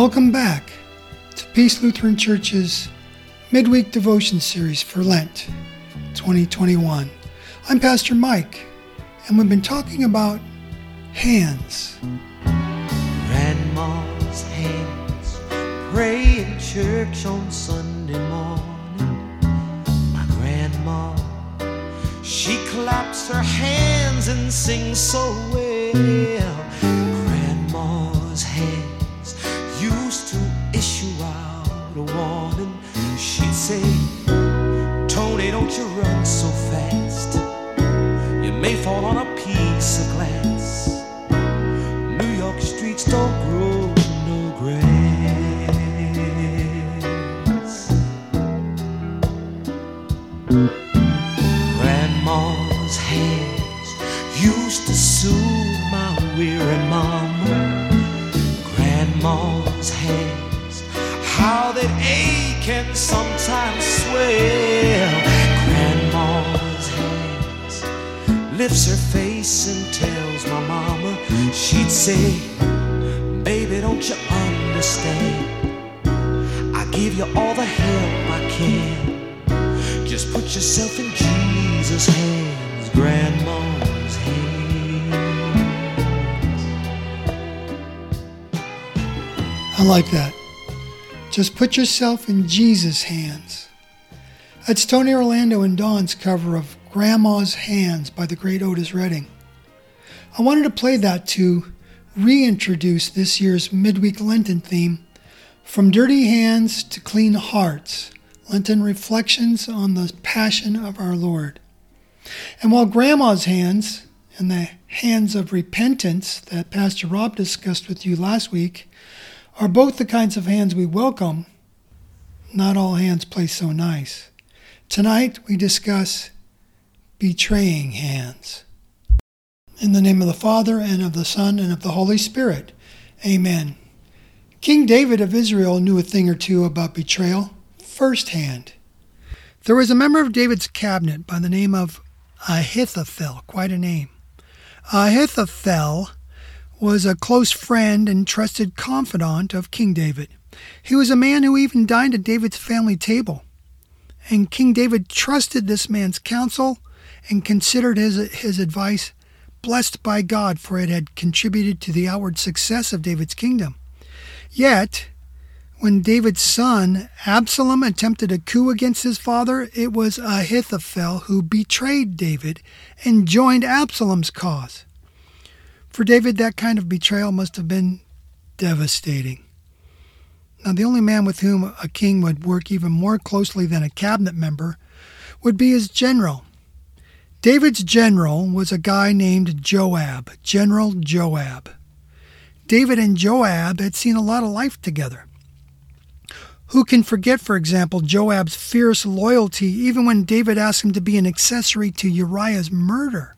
Welcome back to Peace Lutheran Church's midweek devotion series for Lent 2021. I'm Pastor Mike, and we've been talking about hands. Grandma's hands pray in church on Sunday morning. My grandma, she claps her hands and sings so well. Fall on a piece of glass. New York streets don't grow no grass. Grandma's hands used to soothe my weary mama. Grandma's hands, how they'd ache and sometimes swell. Lifts her face and tells my mama, she'd say, Baby, don't you understand? I give you all the help I can. Just put yourself in Jesus' hands, Grandma's hands. I like that. Just put yourself in Jesus' hands. That's Tony Orlando and Dawn's cover of Grandma's Hands by the great Otis Redding. I wanted to play that to reintroduce this year's midweek Lenten theme From Dirty Hands to Clean Hearts Lenten Reflections on the Passion of our Lord. And while Grandma's hands and the hands of repentance that Pastor Rob discussed with you last week are both the kinds of hands we welcome, not all hands play so nice. Tonight we discuss betraying hands. In the name of the Father, and of the Son, and of the Holy Spirit. Amen. King David of Israel knew a thing or two about betrayal firsthand. There was a member of David's cabinet by the name of Ahithophel, quite a name. Ahithophel was a close friend and trusted confidant of King David. He was a man who even dined at David's family table. And King David trusted this man's counsel and considered his, his advice blessed by God, for it had contributed to the outward success of David's kingdom. Yet, when David's son Absalom attempted a coup against his father, it was Ahithophel who betrayed David and joined Absalom's cause. For David, that kind of betrayal must have been devastating. Now, the only man with whom a king would work even more closely than a cabinet member would be his general. David's general was a guy named Joab, General Joab. David and Joab had seen a lot of life together. Who can forget, for example, Joab's fierce loyalty even when David asked him to be an accessory to Uriah's murder?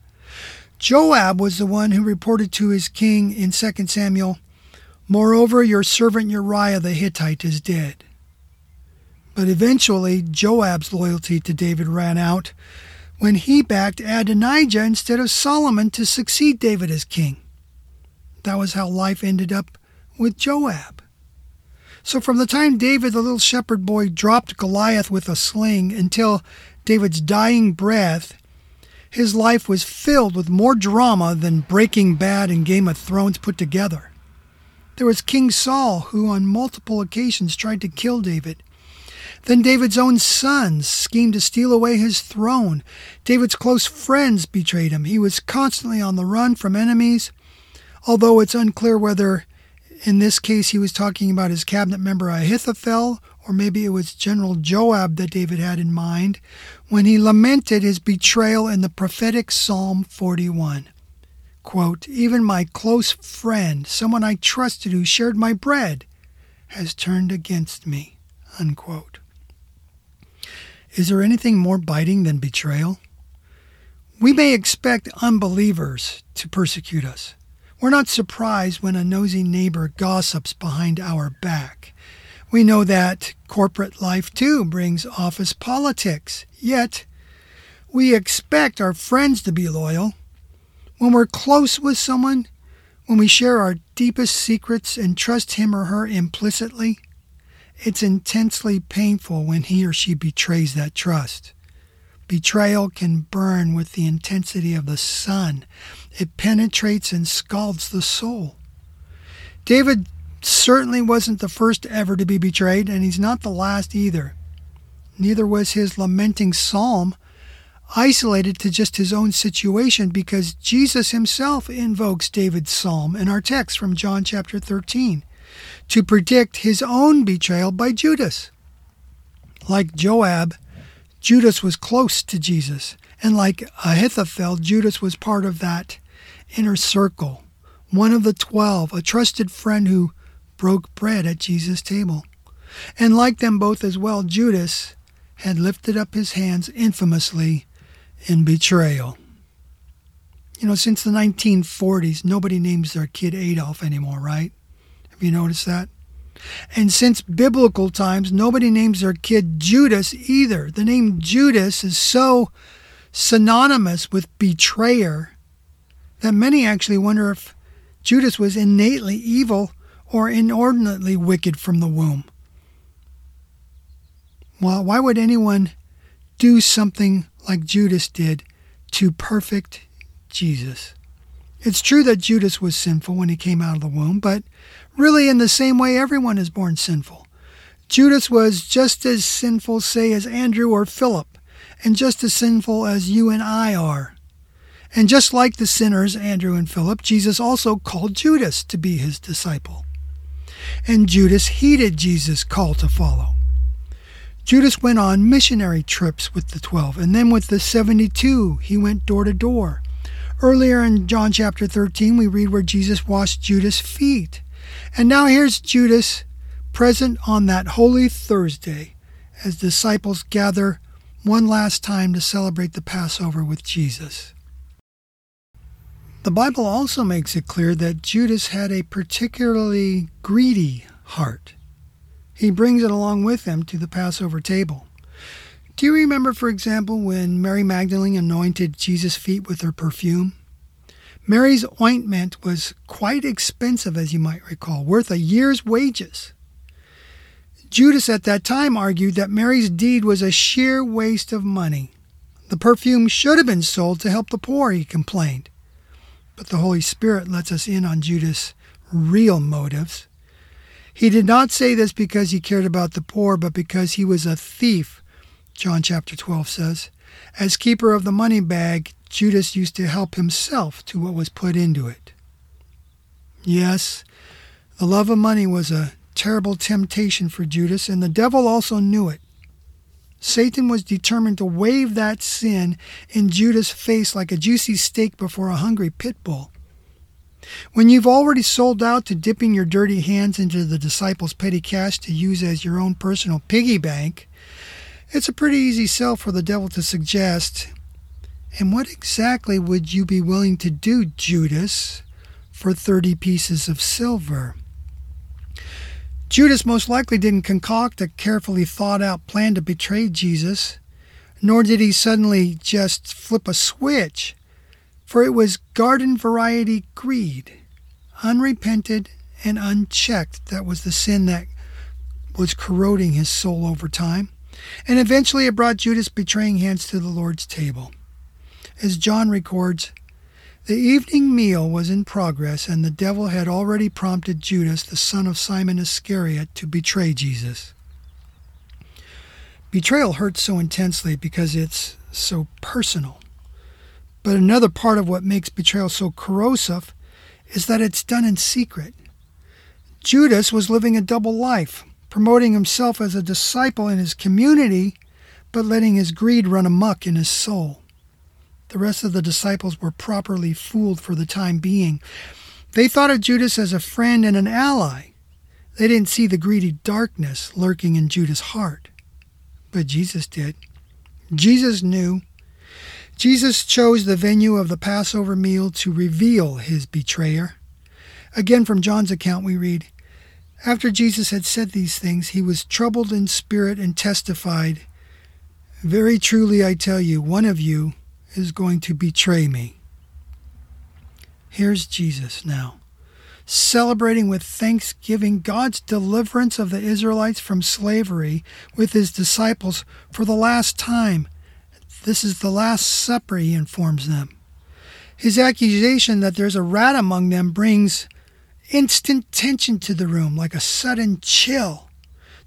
Joab was the one who reported to his king in 2 Samuel, Moreover, your servant Uriah the Hittite is dead. But eventually, Joab's loyalty to David ran out when he backed Adonijah instead of Solomon to succeed David as king. That was how life ended up with Joab. So, from the time David, the little shepherd boy, dropped Goliath with a sling until David's dying breath, his life was filled with more drama than Breaking Bad and Game of Thrones put together. There was King Saul, who on multiple occasions tried to kill David. Then David's own sons schemed to steal away his throne. David's close friends betrayed him. He was constantly on the run from enemies, although it's unclear whether in this case he was talking about his cabinet member Ahithophel, or maybe it was General Joab that David had in mind when he lamented his betrayal in the prophetic Psalm 41. Quote, Even my close friend, someone I trusted who shared my bread, has turned against me. Unquote. Is there anything more biting than betrayal? We may expect unbelievers to persecute us. We're not surprised when a nosy neighbor gossips behind our back. We know that corporate life too brings office politics. Yet, we expect our friends to be loyal. When we're close with someone, When we share our deepest secrets and trust him or her implicitly, it's intensely painful when he or she betrays that trust. Betrayal can burn with the intensity of the sun. It penetrates and scalds the soul. David certainly wasn't the first ever to be betrayed, and he's not the last either. Neither was his lamenting psalm isolated to just his own situation because Jesus himself invokes David's psalm in our text from John chapter 13 to predict his own betrayal by Judas. Like Joab, Judas was close to Jesus, and like Ahithophel, Judas was part of that inner circle, one of the twelve, a trusted friend who broke bread at Jesus' table. And like them both as well, Judas had lifted up his hands infamously in betrayal. You know, since the 1940s, nobody names their kid Adolf anymore, right? Have you noticed that? And since biblical times, nobody names their kid Judas either. The name Judas is so synonymous with betrayer that many actually wonder if Judas was innately evil or inordinately wicked from the womb. Well, why would anyone do something like Judas did to perfect Jesus? It's true that Judas was sinful when he came out of the womb, but really in the same way everyone is born sinful. Judas was just as sinful, say, as Andrew or Philip, and just as sinful as you and I are. And just like the sinners, Andrew and Philip, Jesus also called Judas to be his disciple. And Judas heeded Jesus' call to follow. Judas went on missionary trips with the 12, and then with the 72, he went door to door. Earlier in John chapter 13, we read where Jesus washed Judas' feet. And now here's Judas present on that Holy Thursday as disciples gather one last time to celebrate the Passover with Jesus. The Bible also makes it clear that Judas had a particularly greedy heart. He brings it along with him to the Passover table. Do you remember, for example, when Mary Magdalene anointed Jesus' feet with her perfume? Mary's ointment was quite expensive, as you might recall, worth a year's wages. Judas at that time argued that Mary's deed was a sheer waste of money. The perfume should have been sold to help the poor, he complained. But the Holy Spirit lets us in on Judas' real motives. He did not say this because he cared about the poor, but because he was a thief, John chapter 12 says. As keeper of the money bag, Judas used to help himself to what was put into it. Yes, the love of money was a terrible temptation for Judas, and the devil also knew it. Satan was determined to wave that sin in Judas' face like a juicy steak before a hungry pit bull. When you've already sold out to dipping your dirty hands into the disciples' petty cash to use as your own personal piggy bank, it's a pretty easy sell for the devil to suggest. And what exactly would you be willing to do, Judas, for 30 pieces of silver? Judas most likely didn't concoct a carefully thought out plan to betray Jesus, nor did he suddenly just flip a switch for it was garden variety greed, unrepented and unchecked, that was the sin that was corroding his soul over time. And eventually it brought Judas betraying hands to the Lord's table. As John records, the evening meal was in progress, and the devil had already prompted Judas, the son of Simon Iscariot, to betray Jesus. Betrayal hurts so intensely because it's so personal. But another part of what makes betrayal so corrosive is that it's done in secret. Judas was living a double life, promoting himself as a disciple in his community, but letting his greed run amuck in his soul. The rest of the disciples were properly fooled for the time being. They thought of Judas as a friend and an ally. They didn't see the greedy darkness lurking in Judas' heart. But Jesus did. Jesus knew Jesus chose the venue of the Passover meal to reveal his betrayer. Again, from John's account, we read After Jesus had said these things, he was troubled in spirit and testified, Very truly I tell you, one of you is going to betray me. Here's Jesus now, celebrating with thanksgiving God's deliverance of the Israelites from slavery with his disciples for the last time. This is the Last Supper, he informs them. His accusation that there's a rat among them brings instant tension to the room, like a sudden chill.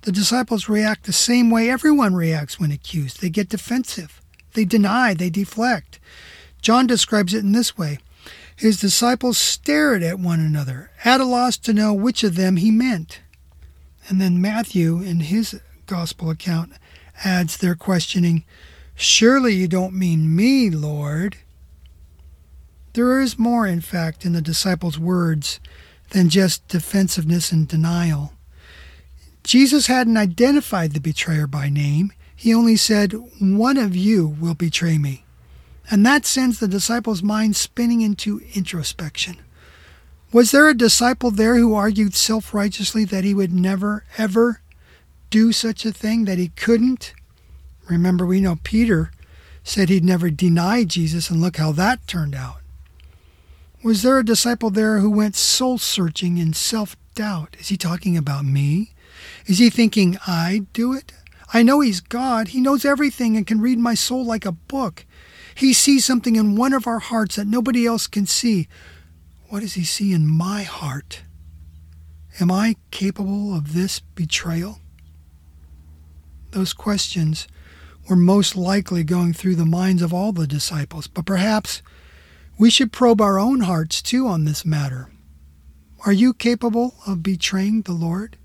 The disciples react the same way everyone reacts when accused. They get defensive, they deny, they deflect. John describes it in this way His disciples stared at one another, at a loss to know which of them he meant. And then Matthew, in his gospel account, adds their questioning, Surely you don't mean me, Lord. There is more, in fact, in the disciples' words than just defensiveness and denial. Jesus hadn't identified the betrayer by name. He only said, One of you will betray me. And that sends the disciples' mind spinning into introspection. Was there a disciple there who argued self righteously that he would never, ever do such a thing, that he couldn't? Remember, we know Peter said he'd never deny Jesus, and look how that turned out. Was there a disciple there who went soul searching in self doubt? Is he talking about me? Is he thinking I'd do it? I know he's God. He knows everything and can read my soul like a book. He sees something in one of our hearts that nobody else can see. What does he see in my heart? Am I capable of this betrayal? Those questions were most likely going through the minds of all the disciples, but perhaps we should probe our own hearts too on this matter. Are you capable of betraying the Lord?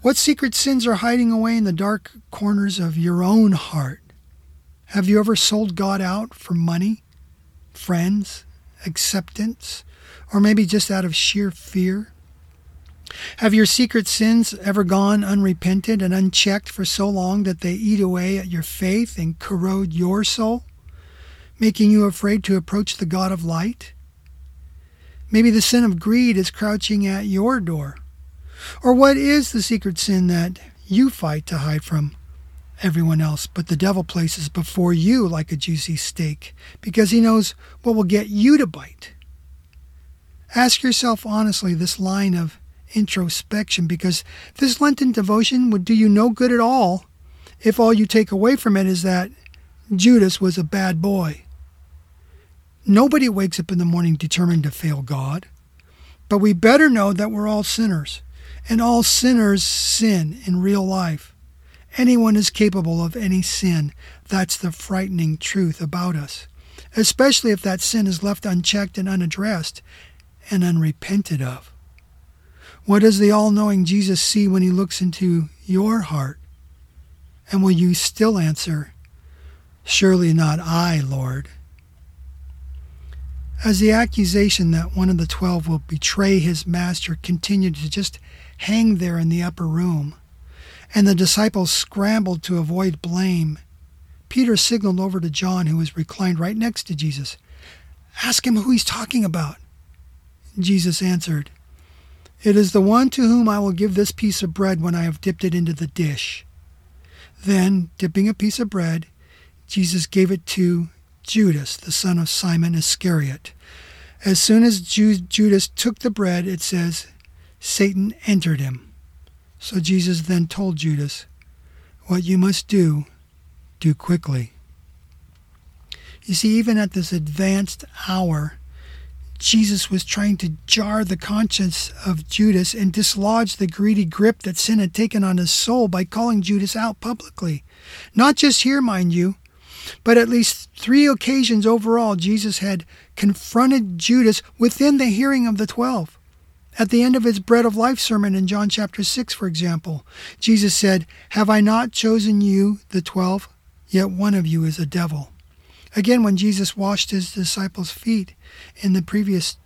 What secret sins are hiding away in the dark corners of your own heart? Have you ever sold God out for money, friends, acceptance, or maybe just out of sheer fear? Have your secret sins ever gone unrepented and unchecked for so long that they eat away at your faith and corrode your soul? Making you afraid to approach the God of light? Maybe the sin of greed is crouching at your door. Or what is the secret sin that you fight to hide from everyone else, but the devil places before you like a juicy steak because he knows what will get you to bite? Ask yourself honestly this line of introspection because this Lenten devotion would do you no good at all if all you take away from it is that Judas was a bad boy. Nobody wakes up in the morning determined to fail God. But we better know that we're all sinners, and all sinners sin in real life. Anyone is capable of any sin. That's the frightening truth about us, especially if that sin is left unchecked and unaddressed and unrepented of. What does the all knowing Jesus see when he looks into your heart? And will you still answer, Surely not I, Lord? As the accusation that one of the twelve will betray his master continued to just hang there in the upper room, and the disciples scrambled to avoid blame, Peter signaled over to John, who was reclined right next to Jesus. Ask him who he's talking about. Jesus answered, It is the one to whom I will give this piece of bread when I have dipped it into the dish. Then, dipping a piece of bread, Jesus gave it to Judas, the son of Simon Iscariot. As soon as Judas took the bread, it says, Satan entered him. So Jesus then told Judas, What you must do, do quickly. You see, even at this advanced hour, Jesus was trying to jar the conscience of Judas and dislodge the greedy grip that sin had taken on his soul by calling Judas out publicly. Not just here, mind you, but at least three occasions overall, Jesus had confronted Judas within the hearing of the twelve. At the end of his bread of life sermon in John chapter 6, for example, Jesus said, Have I not chosen you, the twelve? Yet one of you is a devil. Again, when Jesus washed his disciples' feet in the previous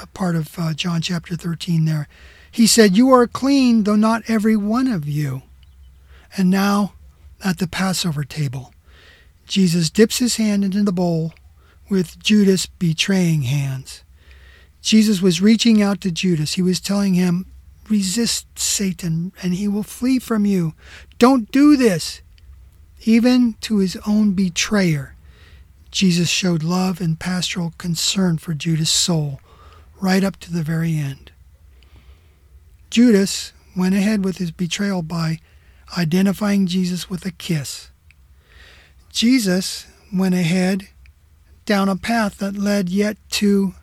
uh, part of uh, John chapter 13 there, he said, You are clean, though not every one of you. And now, at the Passover table, Jesus dips his hand into the bowl with Judas betraying hands. Jesus was reaching out to Judas. He was telling him, Resist Satan and he will flee from you. Don't do this. Even to his own betrayer, Jesus showed love and pastoral concern for Judas' soul right up to the very end. Judas went ahead with his betrayal by identifying Jesus with a kiss. Jesus went ahead down a path that led yet to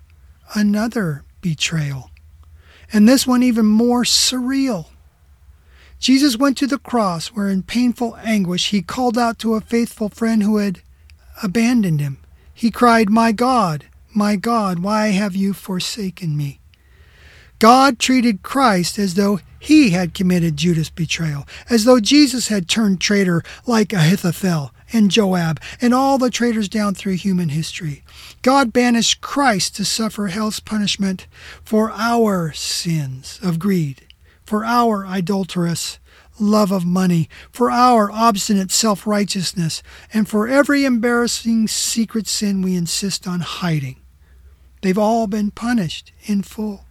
another betrayal, and this one even more surreal. Jesus went to the cross where, in painful anguish, he called out to a faithful friend who had abandoned him. He cried, My God, my God, why have you forsaken me? God treated Christ as though he had committed Judas' betrayal, as though Jesus had turned traitor like Ahithophel and Joab and all the traitors down through human history. God banished Christ to suffer hell's punishment for our sins of greed, for our adulterous love of money, for our obstinate self righteousness, and for every embarrassing secret sin we insist on hiding. They've all been punished in full.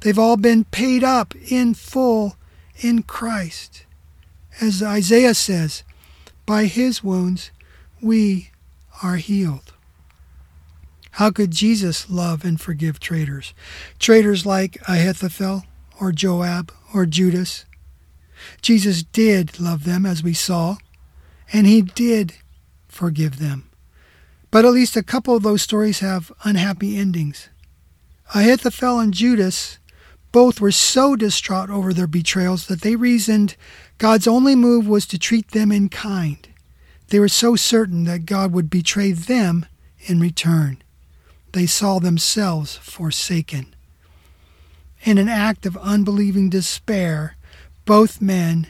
They've all been paid up in full in Christ. As Isaiah says, by his wounds we are healed. How could Jesus love and forgive traitors? Traitors like Ahithophel or Joab or Judas. Jesus did love them, as we saw, and he did forgive them. But at least a couple of those stories have unhappy endings. Ahithophel and Judas both were so distraught over their betrayals that they reasoned God's only move was to treat them in kind. They were so certain that God would betray them in return. They saw themselves forsaken. In an act of unbelieving despair, both men,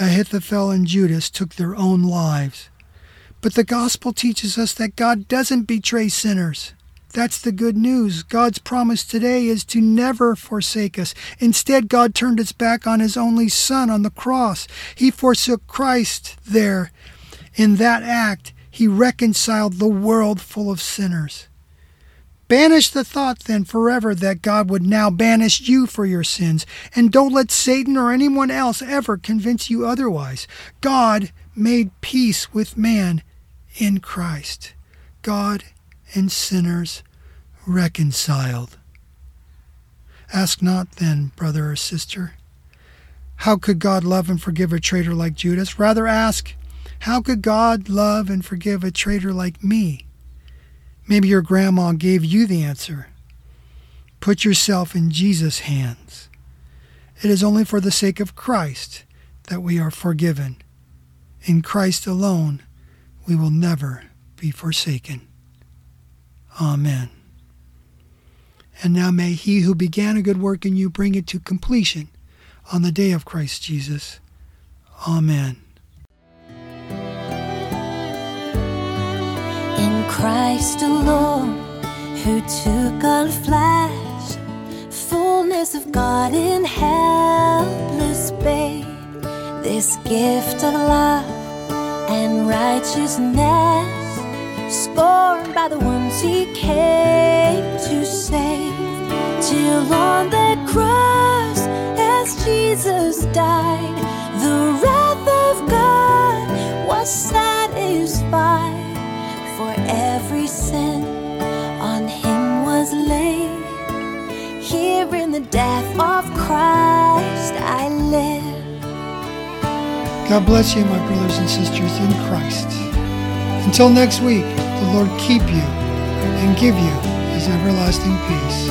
Ahithophel and Judas, took their own lives. But the gospel teaches us that God doesn't betray sinners. That's the good news. God's promise today is to never forsake us. Instead, God turned his back on his only Son on the cross. He forsook Christ there. In that act, he reconciled the world full of sinners. Banish the thought then forever that God would now banish you for your sins, and don't let Satan or anyone else ever convince you otherwise. God made peace with man in Christ. God and sinners reconciled. Ask not then, brother or sister, how could God love and forgive a traitor like Judas? Rather ask, how could God love and forgive a traitor like me? Maybe your grandma gave you the answer. Put yourself in Jesus' hands. It is only for the sake of Christ that we are forgiven. In Christ alone, we will never be forsaken. Amen. And now may he who began a good work in you bring it to completion on the day of Christ Jesus. Amen. In Christ alone, who took on flesh, fullness of God in helpless babe, this gift of love and righteousness scorned by the ones he came to save. Till on that cross, as Jesus died, the wrath of God was satisfied. For every sin on him was laid. Here in the death of Christ I live. God bless you, my brothers and sisters in Christ. Until next week, the Lord keep you and give you his everlasting peace.